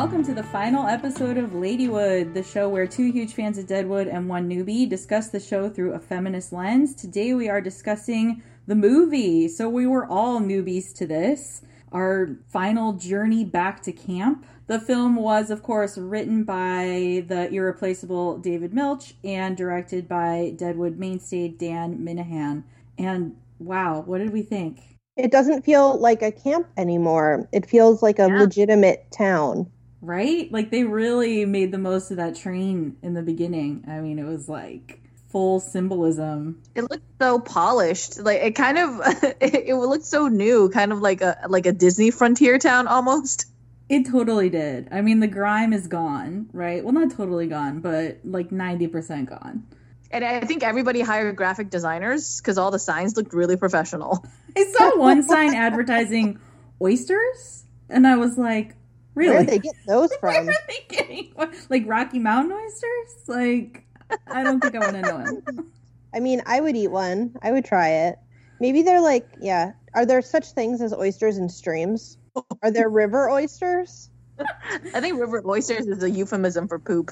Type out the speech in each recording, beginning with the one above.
Welcome to the final episode of Ladywood, the show where two huge fans of Deadwood and one newbie discuss the show through a feminist lens. Today we are discussing the movie. So we were all newbies to this. Our final journey back to camp. The film was, of course, written by the irreplaceable David Milch and directed by Deadwood mainstay Dan Minahan. And wow, what did we think? It doesn't feel like a camp anymore. It feels like a Yeah. legitimate town. Right? Like they really made the most of that train in the beginning. I mean, it was like full symbolism. It looked so polished. Like it kind of it, it looked so new, kind of like a like a Disney frontier town almost. It totally did. I mean, the grime is gone, right? Well, not totally gone, but like 90% gone. And I think everybody hired graphic designers because all the signs looked really professional. I saw one sign advertising oysters, and I was like, really? Where did they get those Where from? are they getting like Rocky Mountain oysters? Like, I don't think I want to know him. I mean, I would eat one. I would try it. Maybe they're like, yeah. Are there such things as oysters in streams? Are there river oysters? I think river oysters is a euphemism for poop.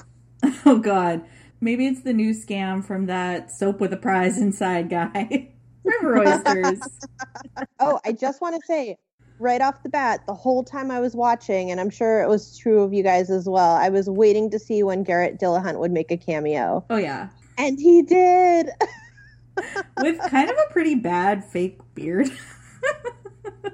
Oh God, maybe it's the new scam from that soap with a prize inside guy. River oysters. Oh, I just want to say right off the bat, the whole time I was watching, and I'm sure it was true of you guys as well, I was waiting to see when Garrett Dillahunt would make a cameo. Oh yeah, And he did. with kind of a pretty bad fake beard.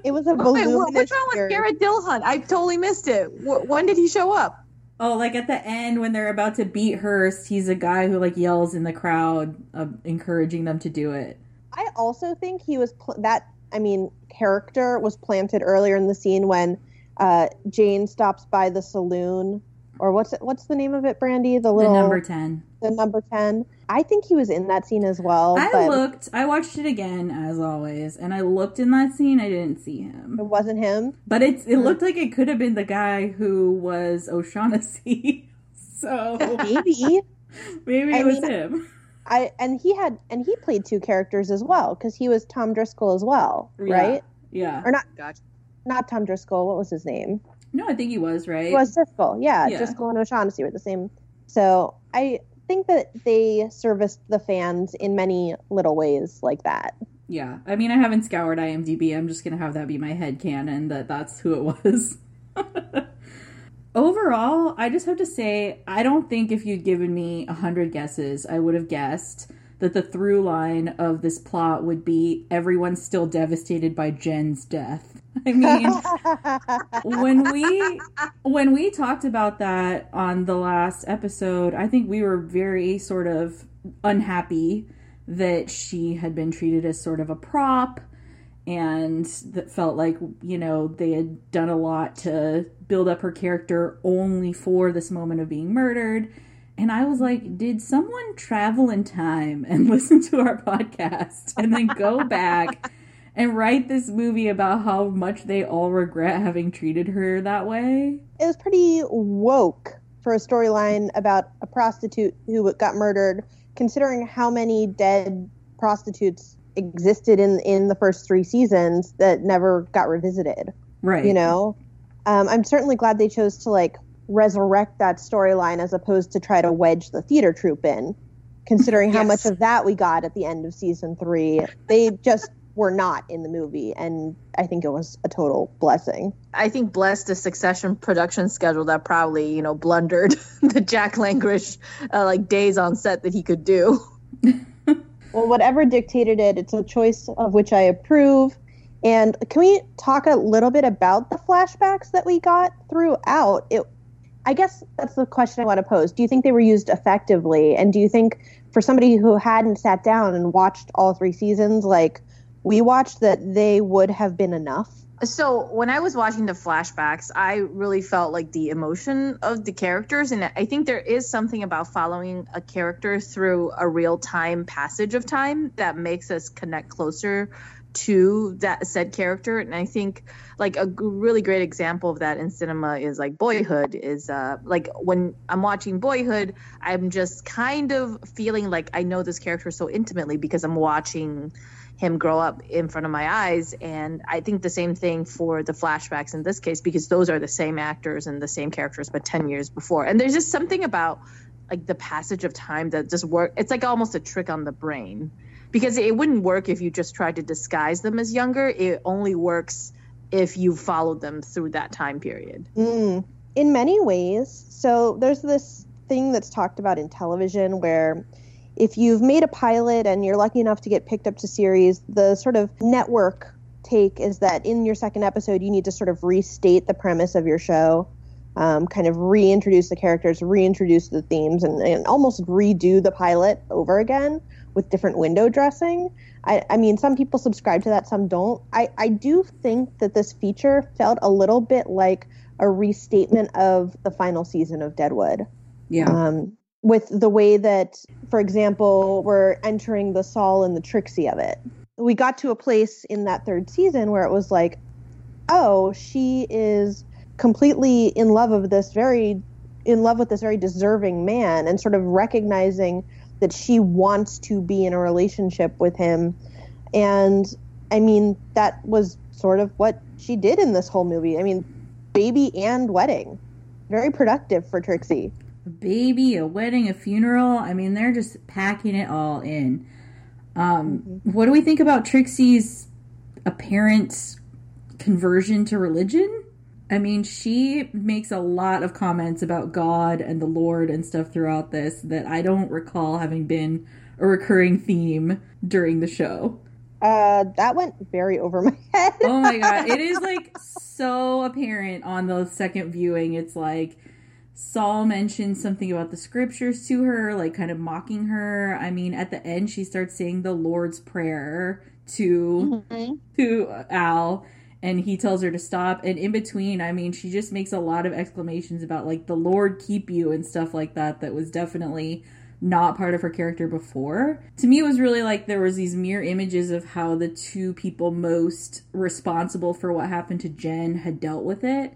It was a Wait, what- voluminous what's wrong with. Garrett Dillahunt? I totally missed it. Wh- when did he show up? Oh, like at the end when they're about to beat Hearst, he's a guy who like yells in the crowd, uh, encouraging them to do it. I also think he was pl- that. I mean, character was planted earlier in the scene when uh, Jane stops by the saloon, or what's it, what's the name of it, Brandy? The The number ten. the number ten. I think he was in that scene as well, I but looked. I watched it again as always, and I looked in that scene. I didn't see him, it wasn't him. but it's. It looked like it could have been the guy who was O'Shaughnessy. so Maybe maybe I it was mean, him. I and he had and he played two characters as well because he was Tom Driscoll as well, Yeah. right? Yeah. Or not Gotcha. not Tom Driscoll. What was his name? No, I think he was right. It was Driscoll. Yeah, Yeah. Driscoll and O'Shaughnessy were the same. So I think that they serviced the fans in many little ways like that. Yeah, I mean, I haven't scoured IMDb. I'm just gonna have that be my head canon that that's who it was. Overall, I just have to say, I don't think if you'd given me a hundred guesses, I would have guessed that the through line of this plot would be everyone's still devastated by Jen's death. I mean, when we when we talked about that on the last episode, I think we were very sort of unhappy that she had been treated as sort of a prop and that felt like you know they had done a lot to build up her character only for this moment of being murdered. And i was like did someone travel in time and listen to our podcast and then go back and write this movie about how much they all regret having treated her that way? It was pretty woke for a storyline about a prostitute who got murdered, considering how many dead prostitutes existed in in the first three seasons that never got revisited. right You know, um, I'm certainly glad they chose to like resurrect that storyline as opposed to try to wedge the theater troupe in, considering how Yes. much of that we got at the end of season three. They just were not in the movie, and I think it was a total blessing. I think blessed the Succession production schedule that probably you know blundered the Jack Langrishe uh, like days on set that he could do. Well, whatever dictated it, it's a choice of which I approve. And can we talk a little bit about the flashbacks that we got throughout? It, I guess that's the question I want to pose. Do you think they were used effectively? And do you think for somebody who hadn't sat down and watched all three seasons, like we watched, that they would have been enough? So when I was watching the flashbacks, I really felt like the emotion of the characters, and I think there is something about following a character through a real time passage of time that makes us connect closer to that said character. And I think like a g- really great example of that in cinema is like Boyhood. Is uh like when I'm watching Boyhood, I'm just kind of feeling like I know this character so intimately because I'm watching him grow up in front of my eyes. And I think the same thing for the flashbacks in this case, because those are the same actors and the same characters, but 10 years before. And there's just something about like the passage of time that just work. It's like almost a trick on the brain because it wouldn't work if you just tried to disguise them as younger. It only works if you followed them through that time period. Mm. In many ways. So there's this thing that's talked about in television where if you've made a pilot and you're lucky enough to get picked up to series, the sort of network take is that in your second episode, you need to sort of restate the premise of your show, um, kind of reintroduce the characters, reintroduce the themes, and, and, almost redo the pilot over again with different window dressing. I, I mean, some people subscribe to that, some don't. I, I do think that this feature felt a little bit like a restatement of the final season of Deadwood. Yeah. Um, with the way that, for example, we're entering the Sol and the Trixie of it. We got to a place in that third season where it was like, oh, she is completely in love of this very in love with this very deserving man and sort of recognizing that she wants to be in a relationship with him. And i mean that was sort of what she did in this whole movie. I mean baby and wedding. Very productive for trixie a baby, a wedding, a funeral. I mean, they're just packing it all in. Um, mm-hmm. What do we think about Trixie's apparent conversion to religion? I mean, she makes a lot of comments about God and the Lord and stuff throughout this that I don't recall having been a recurring theme during the show. Uh, that went very over my head. oh my god, it is like so apparent on the second viewing. It's like Sol mentions something about the scriptures to her, like kind of mocking her. I mean, at the end, she starts saying the Lord's Prayer to mm-hmm. to Al, and he tells her to stop. And in between, I mean, she just makes a lot of exclamations about like the Lord keep you and stuff like that. That was definitely not part of her character before. To me, it was really like there was these mirror images of how the two people most responsible for what happened to Jen had dealt with it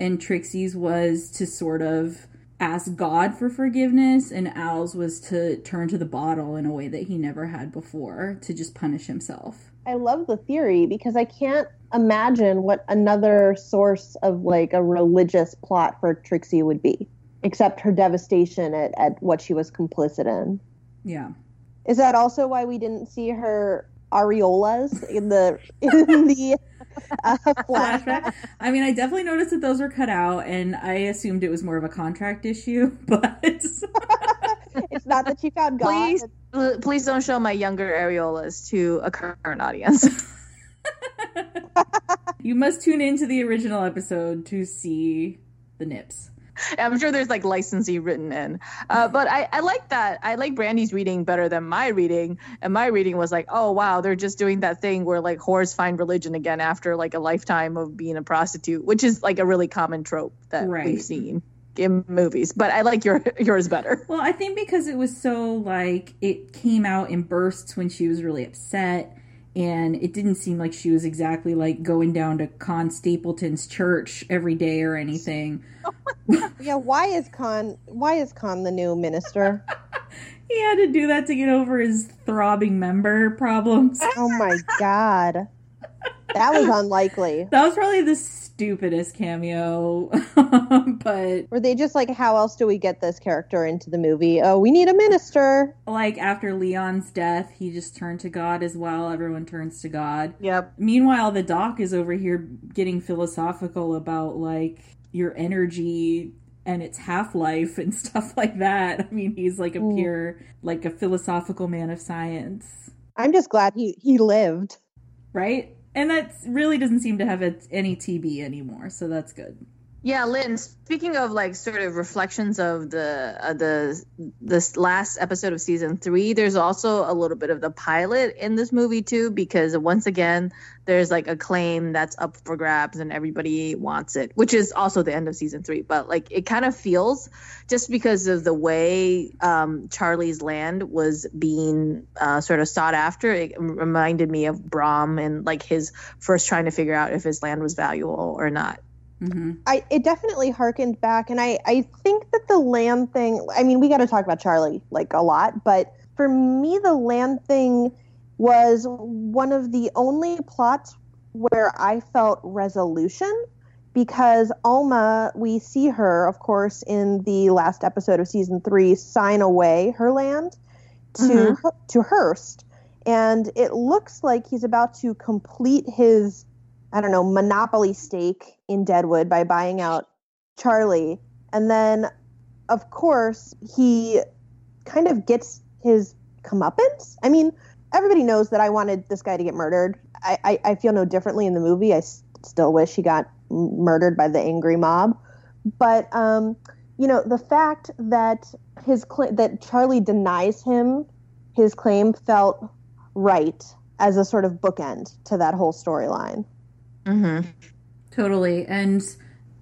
and Trixie's was to sort of ask God for forgiveness, and Al's was to turn to the bottle in a way that he never had before to just punish himself. I love the theory because I can't imagine what another source of like a religious plot for Trixie would be, except her devastation at, at what she was complicit in. Yeah. Is that also why we didn't see her areolas in the in the uh, flashback. I mean, I definitely noticed that those were cut out, and I assumed it was more of a contract issue. But it's not that she found God. Please, please don't show my younger areolas to a current audience. you must tune into the original episode to see the nips. I'm sure there's like licensee written in. Uh, but I, I like that. I like Brandy's reading better than my reading. And my reading was like, oh, wow, they're just doing that thing where like whores find religion again after like a lifetime of being a prostitute, which is like a really common trope that right. we've seen in movies. But I like your yours better. Well, I think because it was so like it came out in bursts when she was really upset and it didn't seem like she was exactly like going down to Con Stapleton's church every day or anything. yeah, why is Con why is Con the new minister? he had to do that to get over his throbbing member problems. Oh my god. That was unlikely. That was probably the stupidest cameo. but were they just like, how else do we get this character into the movie? Oh, we need a minister. Like after Leon's death, he just turned to God as well. Everyone turns to God. Yep. Meanwhile, the doc is over here getting philosophical about like your energy and its half life and stuff like that. I mean, he's like a hmm. pure, like a philosophical man of science. I'm just glad he he lived. Right? And that really doesn't seem to have any TB anymore, so that's good. Yeah, Lynn. Speaking of like sort of reflections of the uh, the this last episode of season three, there's also a little bit of the pilot in this movie too, because once again, there's like a claim that's up for grabs and everybody wants it, which is also the end of season three. But like it kind of feels just because of the way um, Charlie's land was being uh, sort of sought after, it reminded me of Brom and like his first trying to figure out if his land was valuable or not. Mm-hmm. I it definitely harkened back, and I I think that the land thing. I mean, we got to talk about Charlie like a lot, but for me, the land thing was one of the only plots where I felt resolution because Alma, we see her, of course, in the last episode of season three, sign away her land to Mhm. to Hearst, and it looks like he's about to complete his, I don't know, monopoly stake in Deadwood by buying out Charlie, and then, of course, he kind of gets his comeuppance. I mean, everybody knows that I wanted this guy to get murdered. I, I, I feel no differently in the movie. I s- still wish he got murdered by the angry mob. But um, you know, the fact that his cl- that Charlie denies him his claim felt right as a sort of bookend to that whole storyline. Mm-hmm. Totally. And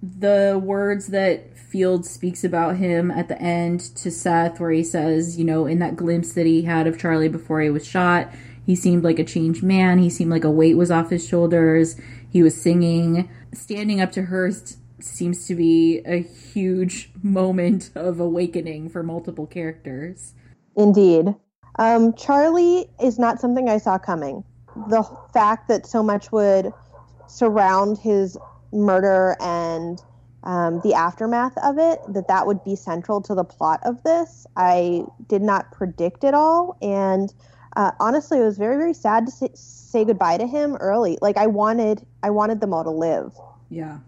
the words that Field speaks about him at the end to Seth, where he says, you know, in that glimpse that he had of Charlie before he was shot, he seemed like a changed man. He seemed like a weight was off his shoulders. He was singing. Standing up to Hearst seems to be a huge moment of awakening for multiple characters. Indeed. Um, Charlie is not something I saw coming. The fact that so much would surround his murder and um, the aftermath of it, that that would be central to the plot of this, I did not predict at all. And uh, honestly, it was very, very sad to say, say goodbye to him early. Like I wanted, I wanted them all to live. Yeah.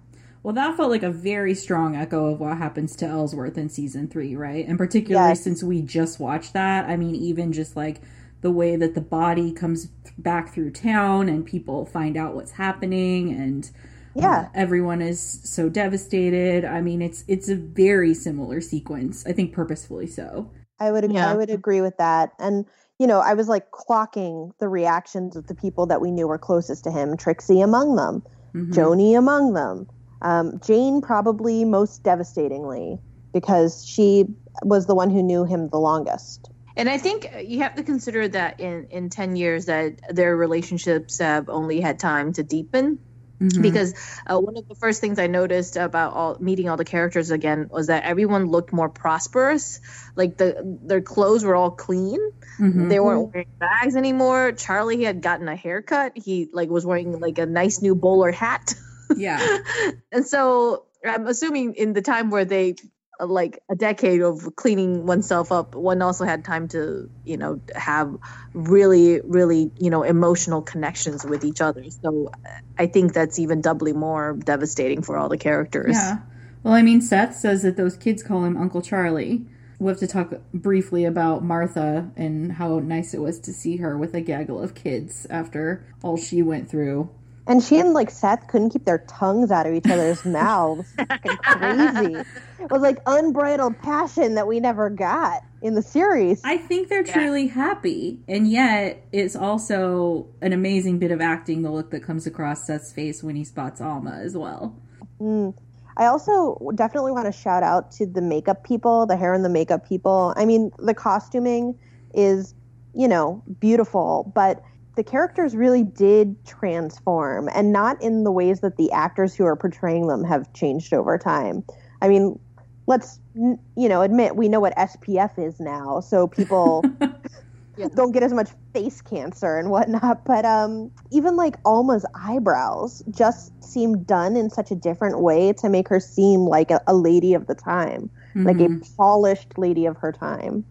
Well, that felt like a very strong echo of what happens to Ellsworth in season three, right? And particularly Yes. since we just watched that. I mean, even just like the way that the body comes back through town and people find out what's happening and Yeah. uh, everyone is so devastated. I mean, it's it's a very similar sequence. I think purposefully so. I would Yeah. I would agree with that. And you know, I was like clocking the reactions of the people that we knew were closest to him, Trixie among them, Mhm. Joanie among them. Um, Jane probably most devastatingly because she was the one who knew him the longest. And I think you have to consider that in in ten years that their relationships have only had time to deepen. Mhm. Because uh, one of the first things I noticed about all meeting all the characters again was that everyone looked more prosperous. Like the their clothes were all clean. Mhm. They weren't wearing bags anymore. Charlie had gotten a haircut. He like was wearing like a nice new bowler hat. yeah. and so I'm assuming in the time where they like a decade of cleaning oneself up, one also had time to you know have really really you know emotional connections with each other. So uh, I think that's even doubly more devastating for all the characters. Yeah. Well, I mean, Seth says that those kids call him Uncle Charlie. We have to talk briefly about Martha and how nice it was to see her with a gaggle of kids after all she went through. And she and like Seth couldn't keep their tongues out of each other's mouths. Fucking crazy. It was like unbridled passion that we never got in the series. I think they're truly happy, and yet it's also an amazing bit of acting the look that comes across Seth's face when he spots Alma as well. Mm. I also definitely want to shout out to the makeup people, the hair and the makeup people. I mean, the costuming is, you know, beautiful, but the characters really did transform and not in the ways that the actors who are portraying them have changed over time. I mean, let's, you know, admit we know what SPF is now, so people Yeah. don't get as much face cancer and whatnot. But um, even like Alma's eyebrows just seem done in such a different way to make her seem like a, a lady of the time, like a Mhm. polished lady of her time.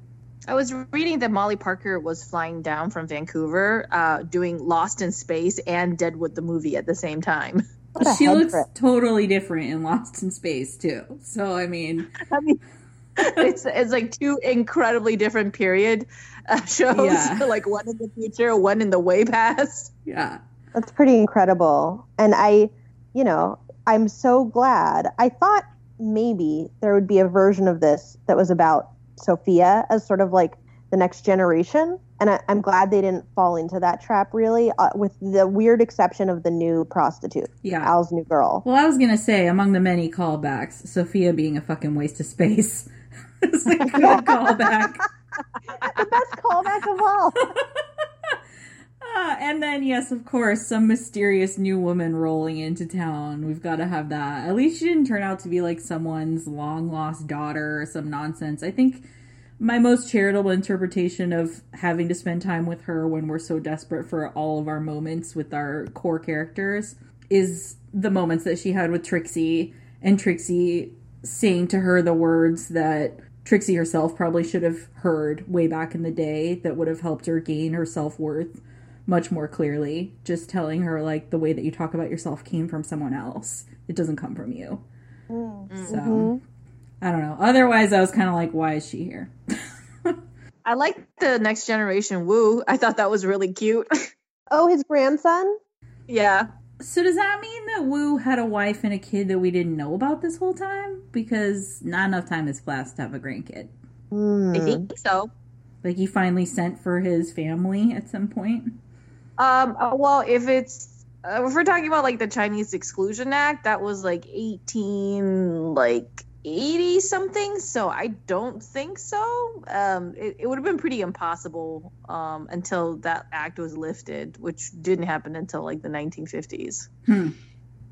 I was reading that Molly Parker was flying down from Vancouver, uh, doing Lost in Space and Deadwood the movie at the same time. She looks trip. totally different in Lost in Space too. So I mean, I mean, it's it's like two incredibly different period uh, shows, Yeah. like one in the future, one in the way past. yeah. That's pretty incredible. And I, you know, I'm so glad. I thought maybe there would be a version of this that was about Sophia as sort of like the next generation. And I, I'm glad they didn't fall into that trap, really, uh, with the weird exception of the new prostitute, Yeah. Al's new girl. Well, I was gonna say, among the many callbacks, Sophia being a fucking waste of space. it's a good callback. the best callback of all. Ah, and then, yes, of course, some mysterious new woman rolling into town. We've got to have that. At least she didn't turn out to be like someone's long lost daughter or some nonsense. I think my most charitable interpretation of having to spend time with her when we're so desperate for all of our moments with our core characters is the moments that she had with Trixie and Trixie saying to her the words that Trixie herself probably should have heard way back in the day that would have helped her gain her self worth much more clearly. Just telling her, like, the way that you talk about yourself came from someone else, it doesn't come from you. Mm. So, Mhm. I don't know. Otherwise, I was kind of like, why is she here? I like the next generation Wu. I thought that was really cute. Oh, his grandson? yeah. So, does that mean that Wu had a wife and a kid that we didn't know about this whole time? Because not enough time has passed to have a grandkid. Hmm. I think so. Like, he finally sent for his family at some point. Um. uh, Well, if it's uh, if we're talking about like the Chinese Exclusion Act, that was like eighteen like eighty something. So I don't think so. Um. It, it would have been pretty impossible. Um. Until that act was lifted, which didn't happen until like the nineteen fifties. Hmm.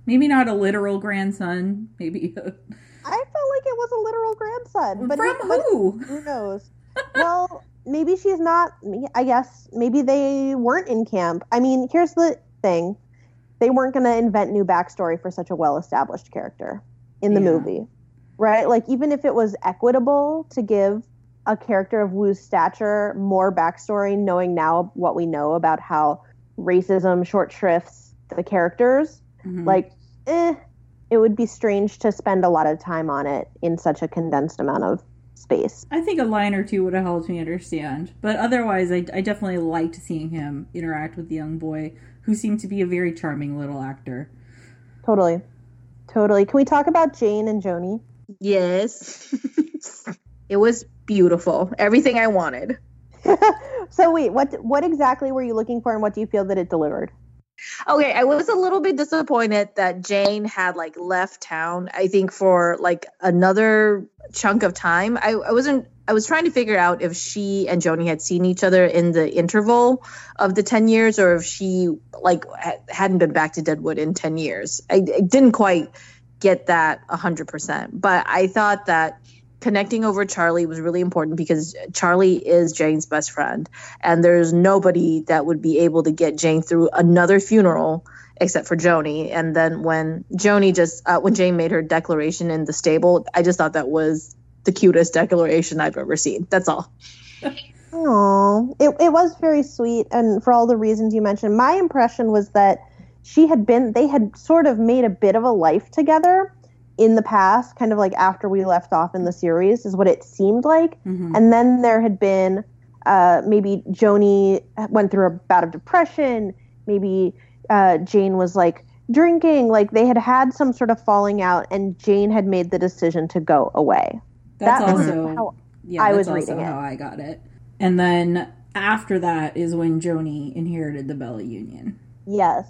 Maybe not a literal grandson. Maybe a, I felt like it was a literal grandson. But from but who? who knows? well, maybe she's not. I guess maybe they weren't in camp. I mean, here's the thing: they weren't going to invent new backstory for such a well-established character in the Yeah. movie, right? Like, even if it was equitable to give a character of Wu's stature more backstory, knowing now what we know about how racism short shrifts the characters, Mhm. like, eh, it would be strange to spend a lot of time on it in such a condensed amount of space. I think a line or two would have helped me understand. But otherwise, I, I definitely liked seeing him interact with the young boy, who seemed to be a very charming little actor. Totally. Totally. Can we talk about Jane and Joanie? Yes. it was beautiful. Everything I wanted. so wait, what what exactly were you looking for and what do you feel that it delivered? Okay, I was a little bit disappointed that Jane had like left town. I think for like another chunk of time. I, I wasn't. I was trying to figure out if she and Joanie had seen each other in the interval of the ten years, or if she like ha- hadn't been back to Deadwood in ten years. I, I didn't quite get that hundred percent, but I thought that connecting over Charlie was really important because Charlie is Jane's best friend and there's nobody that would be able to get Jane through another funeral except for Joanie. And then when Joanie just uh, when Jane made her declaration in the stable, I just thought that was the cutest declaration I've ever seen. That's all. Oh, it it was very sweet, and for all the reasons you mentioned, my impression was that she had been they had sort of made a bit of a life together in the past, kind of like after we left off in the series, is what it seemed like. Mhm. And then there had been uh, maybe Joanie went through a bout of depression. Maybe uh, Jane was like drinking. Like they had had some sort of falling out, and Jane had made the decision to go away. That's that also how yeah, I was reading it. how I got it. And then after that is when Joanie inherited the Bella Union. Yes.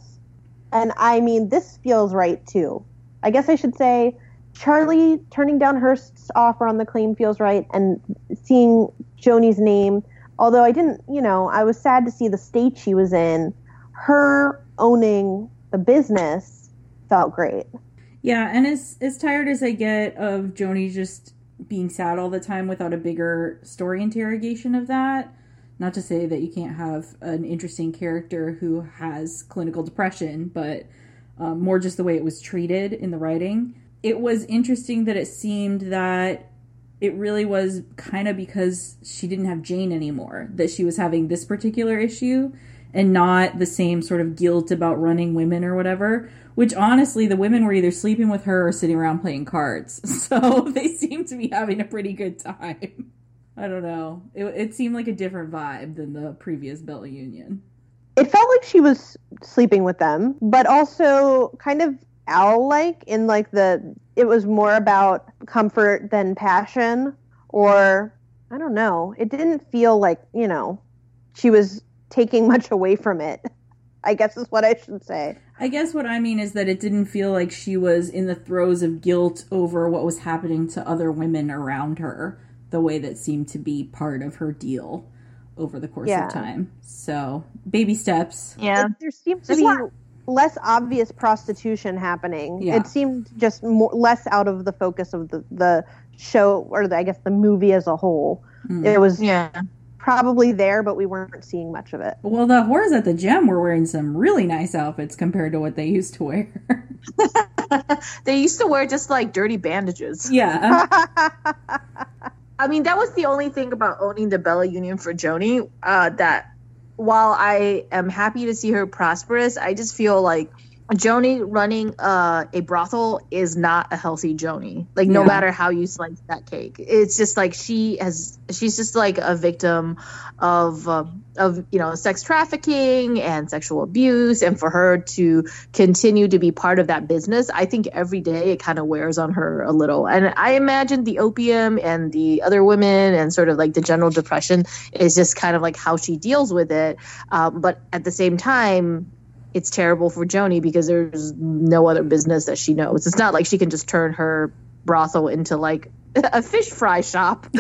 And I mean, this feels right too. I guess I should say Charlie turning down Hearst's offer on the claim feels right, and seeing Joanie's name, although I didn't, you know, I was sad to see the state she was in, her owning the business felt great. Yeah, and as as tired as I get of Joanie just being sad all the time without a bigger story interrogation of that, not to say that you can't have an interesting character who has clinical depression, but um, more just the way it was treated in the writing. It was interesting that it seemed that it really was kind of because she didn't have Jane anymore that she was having this particular issue and not the same sort of guilt about running women or whatever. Which honestly, the women were either sleeping with her or sitting around playing cards. So they seemed to be having a pretty good time. I don't know. It, it seemed like a different vibe than the previous Bella Union. It felt like she was sleeping with them, but also kind of owl like in like the it was more about comfort than passion or I don't know. It didn't feel like, you know, she was taking much away from it. I guess is what I should say. I guess what I mean is that it didn't feel like she was in the throes of guilt over what was happening to other women around her, the way that seemed to be part of her deal over the course Yeah. of time. So, baby steps. Yeah. It- there seems to There's be not- less obvious prostitution happening. Yeah. It seemed just more, less out of the focus of the, the show or the, I guess the movie as a whole. Mm. It was Yeah. probably there, but we weren't seeing much of it. Well, the whores at the gym were wearing some really nice outfits compared to what they used to wear. they used to wear just like dirty bandages. yeah. I mean, that was the only thing about owning the Bella Union for Joanie. Uh, that while I am happy to see her prosperous, I just feel like Joanie running uh, a brothel is not a healthy Joanie. Like no Yeah. matter how you slice that cake, it's just like she has. She's just like a victim of uh, of you know sex trafficking and sexual abuse, and for her to continue to be part of that business, I think every day it kind of wears on her a little. And I imagine the opium and the other women and sort of like the general depression is just kind of like how she deals with it. Um, but at the same time, it's terrible for Joanie because there's no other business that she knows. It's not like she can just turn her brothel into like a fish fry shop.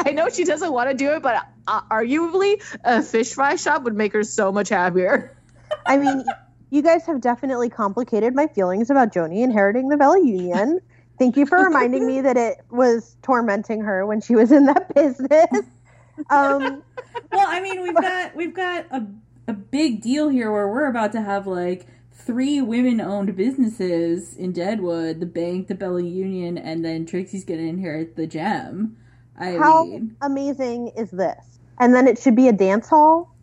I know she doesn't want to do it, but uh, arguably a fish fry shop would make her so much happier. I mean, you guys have definitely complicated my feelings about Joanie inheriting the Bella Union. Thank you for reminding me that it was tormenting her when she was in that business. Um, well, I mean, we've got we've got a a big deal here where we're about to have like three women-owned businesses in Deadwood: the bank, the Bella Union, and then Trixie's going to inherit the gem. I how mean, amazing is this? And then it should be a dance hall.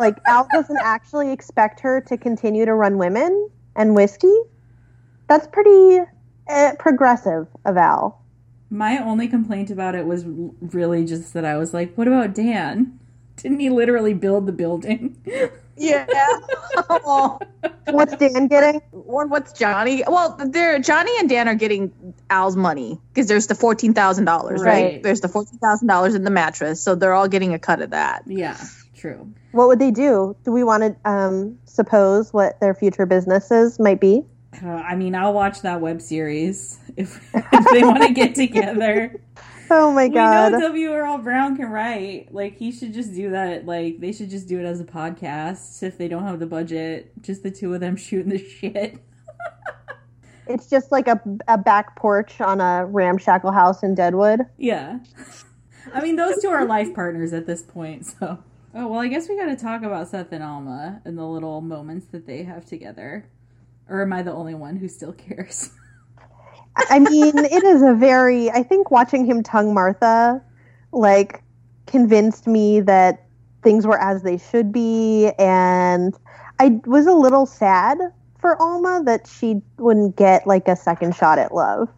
Like Al doesn't actually expect her to continue to run women and whiskey. That's pretty uh, progressive of Al. my only complaint about it was really just that I was like, "What about Dan? Didn't he literally build the building?" Yeah. oh. What's Dan getting? Or what's Johnny? Well, they're Johnny and Dan are getting Al's money because there's the fourteen thousand dollars, right? Right. There's the fourteen thousand dollars in the mattress, so they're all getting a cut of that. yeah, true. What would they do? Do we want to um, suppose what their future businesses might be? Uh, I mean, I'll watch that web series if, if they want to get together. Oh my god. We know W. Earl Brown can write. Like he should just do that. Like they should just do it as a podcast if they don't have the budget. Just the two of them shooting the shit. It's just like a, a back porch on a ramshackle house in Deadwood. Yeah. I mean, those two are life partners at this point. So. Oh well, I guess we got to talk about Seth and Alma and the little moments that they have together. Or am I the only one who still cares? I I mean, it is a very. I think watching him tongue Martha, like, convinced me that things were as they should be, and I was a little sad for Alma that she wouldn't get like a second shot at love.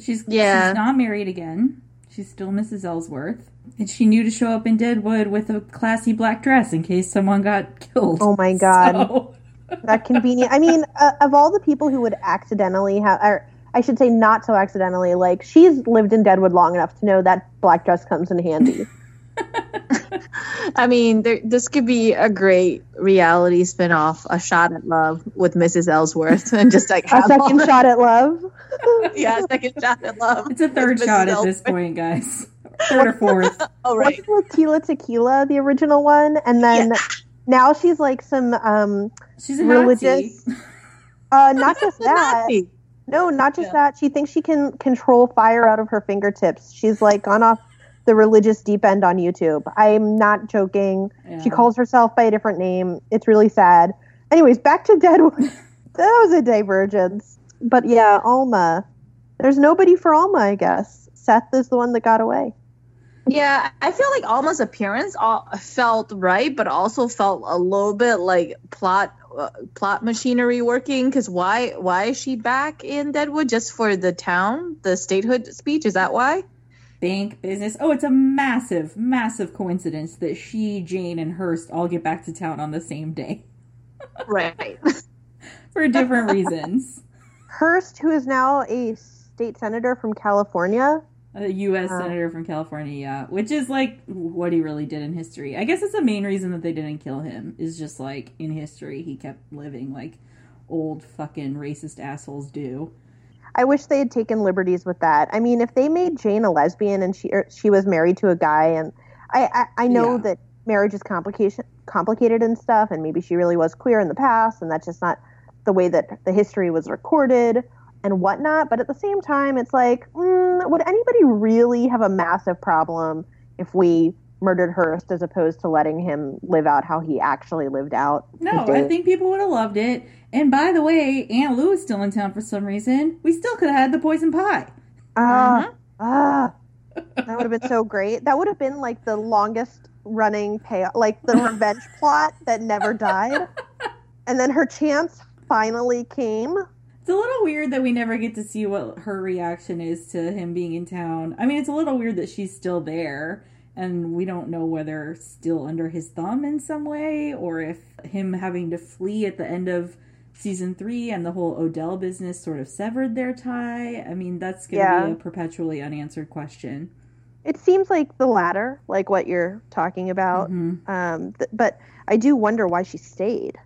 She's Yeah. she's not married again. She's still Mrs. Ellsworth. And she knew to show up in Deadwood with a classy black dress in case someone got killed. Oh my God. So- That convenient. I mean, uh, of all the people who would accidentally have, or I should say, not so accidentally, like she's lived in Deadwood long enough to know that black dress comes in handy. I mean, there, this could be a great reality spin-off, a shot at love with Mrs. Ellsworth, and just like a second shot at love. yeah, a second shot at love. It's a third shot Mrs. at this point, guys. Third or fourth. Oh right. What's with Tila Tequila, the original one, and then now she's like some um She's a Religious. Nazi. uh not just that. Nazi. No, not just Yeah. that. She thinks she can control fire out of her fingertips. She's like gone off the religious deep end on YouTube. I'm not joking. She calls herself by a different name. It's really sad. Anyways, back to Deadwood. that was a divergence. But yeah, Alma. There's nobody for Alma, I guess. Seth is the one that got away. Yeah, I feel like Alma's appearance all, felt right, but also felt a little bit like plot uh, plot machinery working. Because why why is she back in Deadwood just for the town, the statehood speech? Is that why? Bank business. Oh, it's a massive, massive coincidence that she, Jane, and Hearst all get back to town on the same day Right. for different reasons. Hearst, who is now a state senator from California. A U.S. Oh. senator from California, yeah, which is like what he really did in history. I guess it's the main reason that they didn't kill him is just like in history he kept living like old fucking racist assholes do. I wish they had taken liberties with that. I mean, if they made Jane a lesbian and she or she was married to a guy, and I I, I know Yeah. that marriage is complication complicated and stuff, and maybe she really was queer in the past, and that's just not the way that the history was recorded and whatnot. But at the same time, it's like, mm, would anybody really have a massive problem if we murdered Hearst as opposed to letting him live out how he actually lived out? No, I think people would have loved it. And by the way, Aunt Lou is still in town for some reason. We still could have had the poison pie. Ah, ah, that would have been so great. That would have been like the longest running payoff, like the revenge plot that never died. And then her chance finally came. It's a little weird that we never get to see what her reaction is to him being in town. I mean, it's a little weird that she's still there and we don't know whether still under his thumb in some way or if him having to flee at the end of season three and the whole Odell business sort of severed their tie. I mean, that's going to Yeah. be a perpetually unanswered question. It seems like the latter, like what you're talking about. Mhm. Um, th- but I do wonder why she stayed.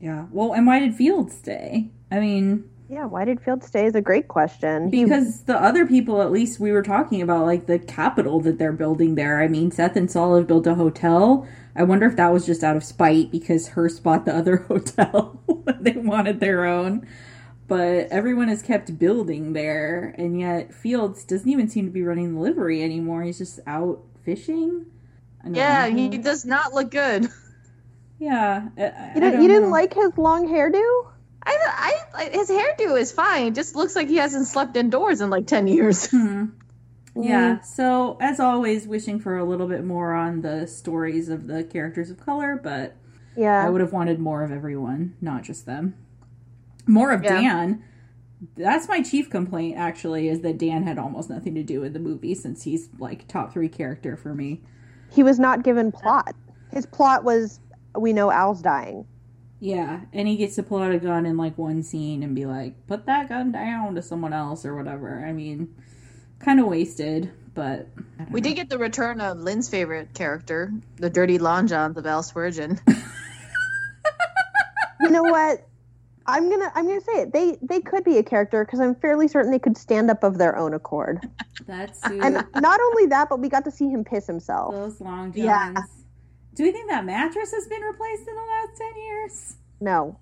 Yeah. Well, and why did Field stay? I mean, Yeah, why did Field stay is a great question. Because the other people, at least we were talking about, like the capital that they're building there. I mean, Seth and Sol have built a hotel. I wonder if that was just out of spite because Hearst bought the other hotel. they wanted their own. But everyone has kept building there, and yet Fields doesn't even seem to be running the livery anymore. He's just out fishing. Yeah, he does not look good. Yeah. I- I- you, I didn't, don't you didn't know. like his long hairdo? I, I, I, his hairdo is fine. Just looks like he hasn't slept indoors in like ten years. Hmm. Yeah. So as always, wishing for a little bit more on the stories of the characters of color, but yeah, I would have wanted more of everyone, not just them. More of Yeah. Dan. That's my chief complaint, actually, is that Dan had almost nothing to do with the movie since he's like top three character for me. He was not given plot. His plot was we know Al's dying. Yeah, and he gets to pull out a gun in like one scene and be like, "Put that gun down" to someone else or whatever. I mean, kind of wasted, but We know. did get the return of Lynn's favorite character, the dirty Lon Johns of Al Swearengen. You know what? I'm gonna I'm gonna say it. They they could be a character because I'm fairly certain they could stand up of their own accord. That's And not only that, but we got to see him piss himself. those long johns. Yeah. Do we think that mattress has been replaced in the last ten years? No,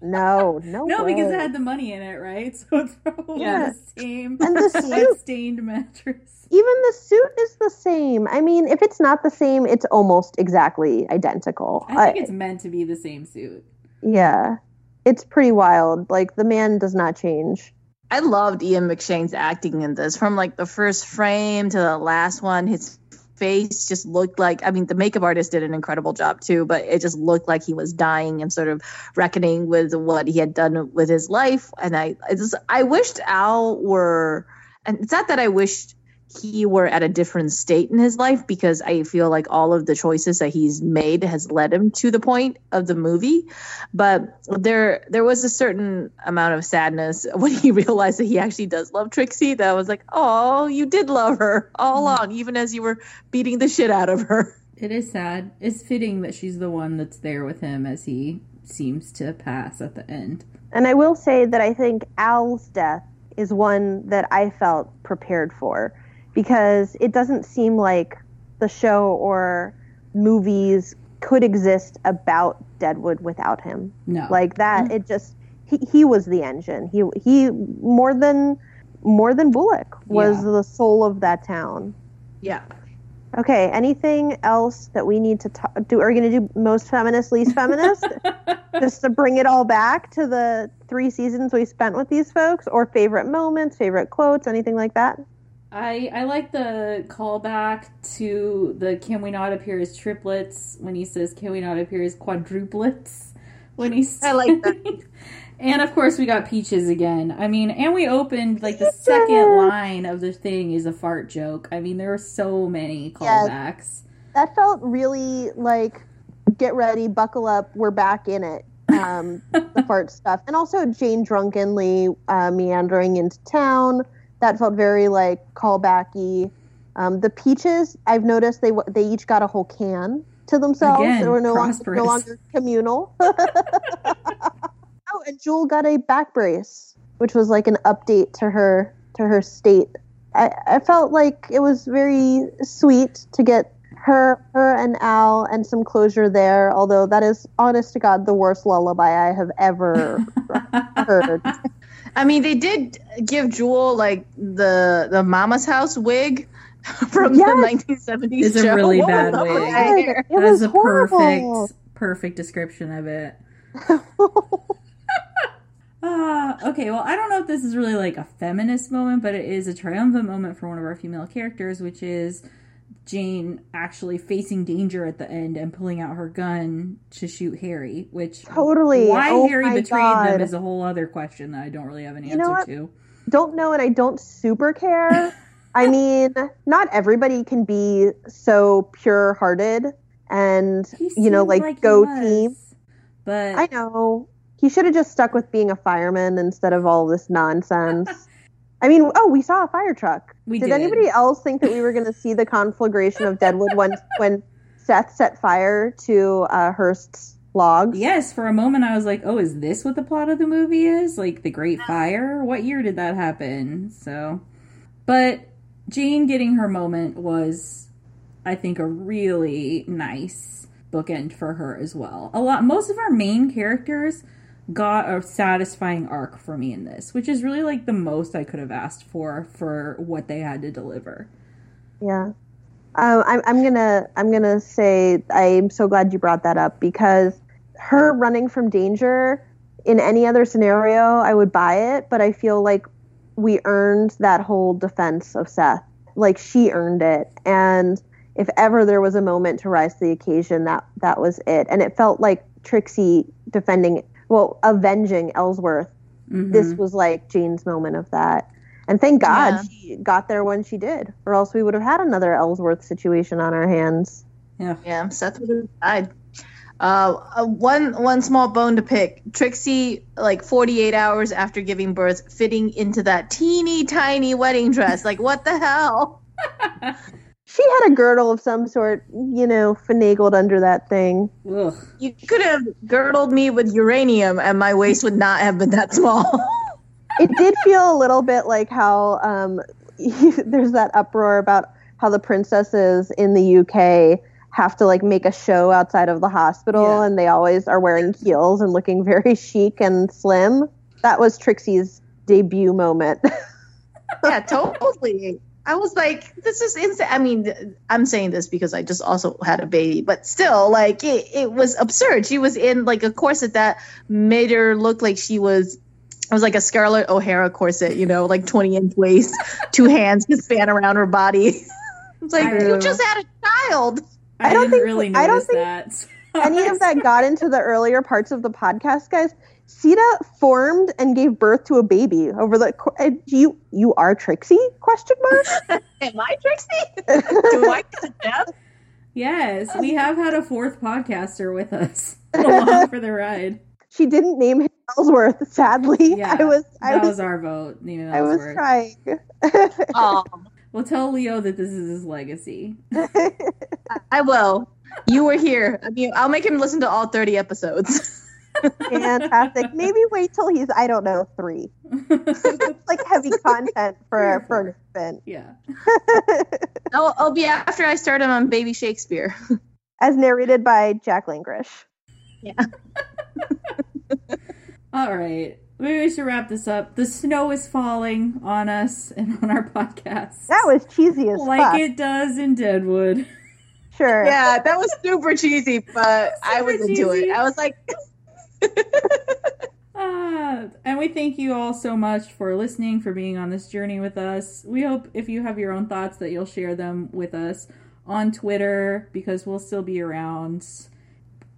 no, no. No, because it had the money in it, right? So it's probably Yeah. the same And the suit. stained mattress. even the suit is the same. I mean, if it's not the same, it's almost exactly identical. I think I- it's meant to be the same suit. yeah, it's pretty wild. Like the man does not change. I loved Ian McShane's acting in this. From like the first frame to the last one, his face just looked like I mean the makeup artist did an incredible job too, but it just looked like he was dying and sort of reckoning with what he had done with his life. And I I just I wished Al were and it's not that I wished he were at a different state in his life because I feel like all of the choices that he's made has led him to the point of the movie. But there there was a certain amount of sadness when he realized that he actually does love Trixie. That I was like, oh, you did love her all mm-hmm. along, even as you were beating the shit out of her. It is sad. It's fitting that she's the one that's there with him as he seems to pass at the end. And I will say that I think Al's death is one that I felt prepared for because it doesn't seem like the show or movies could exist about Deadwood without him. No. Like that, mm-hmm. it just he, he was the engine. He he more than more than Bullock was Yeah. the soul of that town. Yeah. Okay, anything else that we need to talk, do? Are we going to do most feminist, least feminist? Just to bring it all back to the three seasons we spent with these folks, or favorite moments, favorite quotes, anything like that? I I like the callback to the "Can we not appear as triplets?" when he says "Can we not appear as quadruplets?" When he's I like that. and of course we got peaches again. I mean, and we opened like the second line of the thing is a fart joke. I mean, there are so many callbacks. That felt really like, get ready, buckle up, we're back in it. Um, the fart stuff, and also Jane drunkenly uh, meandering into town. That felt very like callbacky. Um, the peaches, I've noticed they they each got a whole can to themselves. Again, they were no longer, no longer communal. oh, and Jewel got a back brace, which was like an update to her to her state. I, I felt like it was very sweet to get her her and Al and some closure there. Although that is honest to God the worst lullaby I have ever heard. I mean, they did give Jewel like the the Mama's House wig from Yes. the 1970s. It's a really What bad was up with wig. that? It was a horrible. perfect, perfect description of it. Ah, okay. Well, I don't know if this is really like a feminist moment, but it is a triumphant moment for one of our female characters, which is Jane actually facing danger at the end and pulling out her gun to shoot Harry. Which Totally. why Oh Harry betrayed God. them is a whole other question that I don't really have an You know answer to. don't know and I don't super care. I mean, not everybody can be so pure hearted and you know, seemed like, go was, team. But I know. He should have just stuck with being a fireman instead of all this nonsense. I mean, oh, we saw a fire truck. We did, did. anybody else think that we were going to see the conflagration of Deadwood when when Seth set fire to uh, Hearst's logs? Yes, for a moment I was like, "Oh, is this what the plot of the movie is? Like the Great Fire? What year did that happen?" So, but Jane getting her moment was, I think, a really nice bookend for her as well. A lot, most of our main characters got a satisfying arc for me in this, which is really like the most I could have asked for for what they had to deliver. Yeah. Um, I'm, I'm gonna I'm gonna say I'm so glad you brought that up because her running from danger in any other scenario I would buy it, but I feel like we earned that whole defense of Seth. Like she earned it, and if ever there was a moment to rise to the occasion, that that was it. And it felt like Trixie defending, well, avenging Ellsworth. Mhm. This was like Jane's moment of that. And thank God Yeah. she got there when she did, or else we would have had another Ellsworth situation on our hands. yeah. Yeah, Seth would have died. Uh, uh, one one small bone to pick. Trixie, like 48 hours after giving birth, fitting into that teeny tiny wedding dress. Like, what the hell? She had a girdle of some sort, you know, finagled under that thing. Ugh. You could have girdled me with uranium, and my waist would not have been that small. It did feel a little bit like how um, there's that uproar about how the princesses in the UK have to like make a show outside of the hospital, Yeah. and they always are wearing heels and looking very chic and slim. That was Trixie's debut moment. yeah, totally. I was like, this is insane. I mean, I'm saying this because I just also had a baby, but still, like, it, it was absurd. She was in like a corset that made her look like she was. It was like a Scarlett O'Hara corset, you know, like 20 inch waist, two hands to span around her body. It's like, you just had a child. I, I don't think- really I don't think that. Any of that got into the earlier parts of the podcast, guys. Sita formed and gave birth to a baby over the. co- uh, You you are Trixie? Question mark. Am I Trixie? Do I get a death? Yes, we have had a fourth podcaster with us along for the ride. She didn't name him Ellsworth. Sadly, Yeah, I was I that was, was our vote. Neiman I was trying. Oh, We'll tell Leo that this is his legacy. I will. You were here. I mean, I'll make him listen to all 30 episodes. Fantastic. Maybe wait till he's I don't know three. It's like heavy content for for an infant. yeah. I'll, I'll be after I start him on Baby Shakespeare. As narrated by Jack Langrishe. Yeah. All right. Maybe we should wrap this up. The snow is falling on us and on our podcast. That was cheesy as like fuck. it does in Deadwood. Sure. Yeah, that was super cheesy, but I was Super into it. I was like, Ah, and we thank you all so much for listening, for being on this journey with us. We hope if you have your own thoughts that you'll share them with us on Twitter because we'll still be around.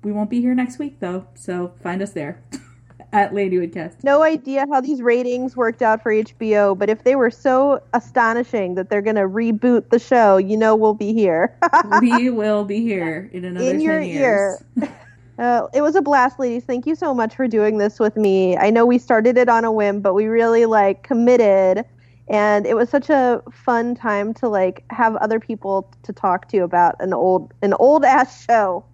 We won't be here next week though, so find us there at Ladywoodcast. no idea how these ratings worked out for HBO, but if they were so astonishing that they're going to reboot the show, you know we'll be here. we will be here in another In 10 your years. ear. Uh, it was a blast, ladies. Thank you so much for doing this with me. I know we started it on a whim, but we really like committed, and it was such a fun time to like have other people to talk to about an old an old ass show.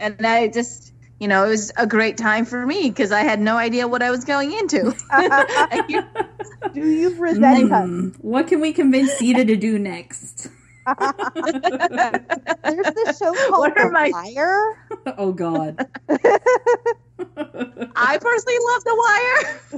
and I just, you know, it was a great time for me because I had no idea what I was going into. Do you resent us? Hmm, what can we convince Sita to do next? There's this show called The my- Wire. oh God. I personally love The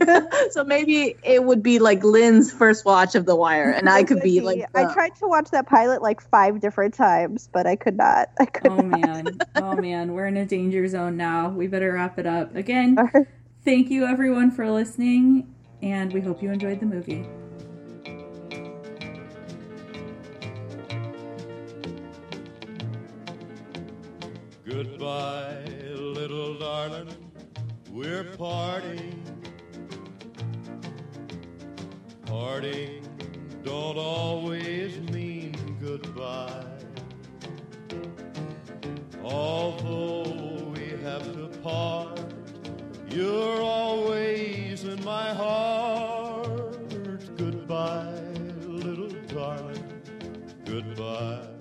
Wire, so maybe it would be like Lynn's first watch of The Wire, and I could be like, I tried to watch that pilot like five different times, but I could not. I could Oh not. man. Oh man. We're in a danger zone now. We better wrap it up. Again, thank you everyone for listening, and we hope you enjoyed the movie. Goodbye, little darling, we're parting. Parting don't always mean goodbye. Although we have to part, you're always in my heart. Goodbye, little darling, goodbye.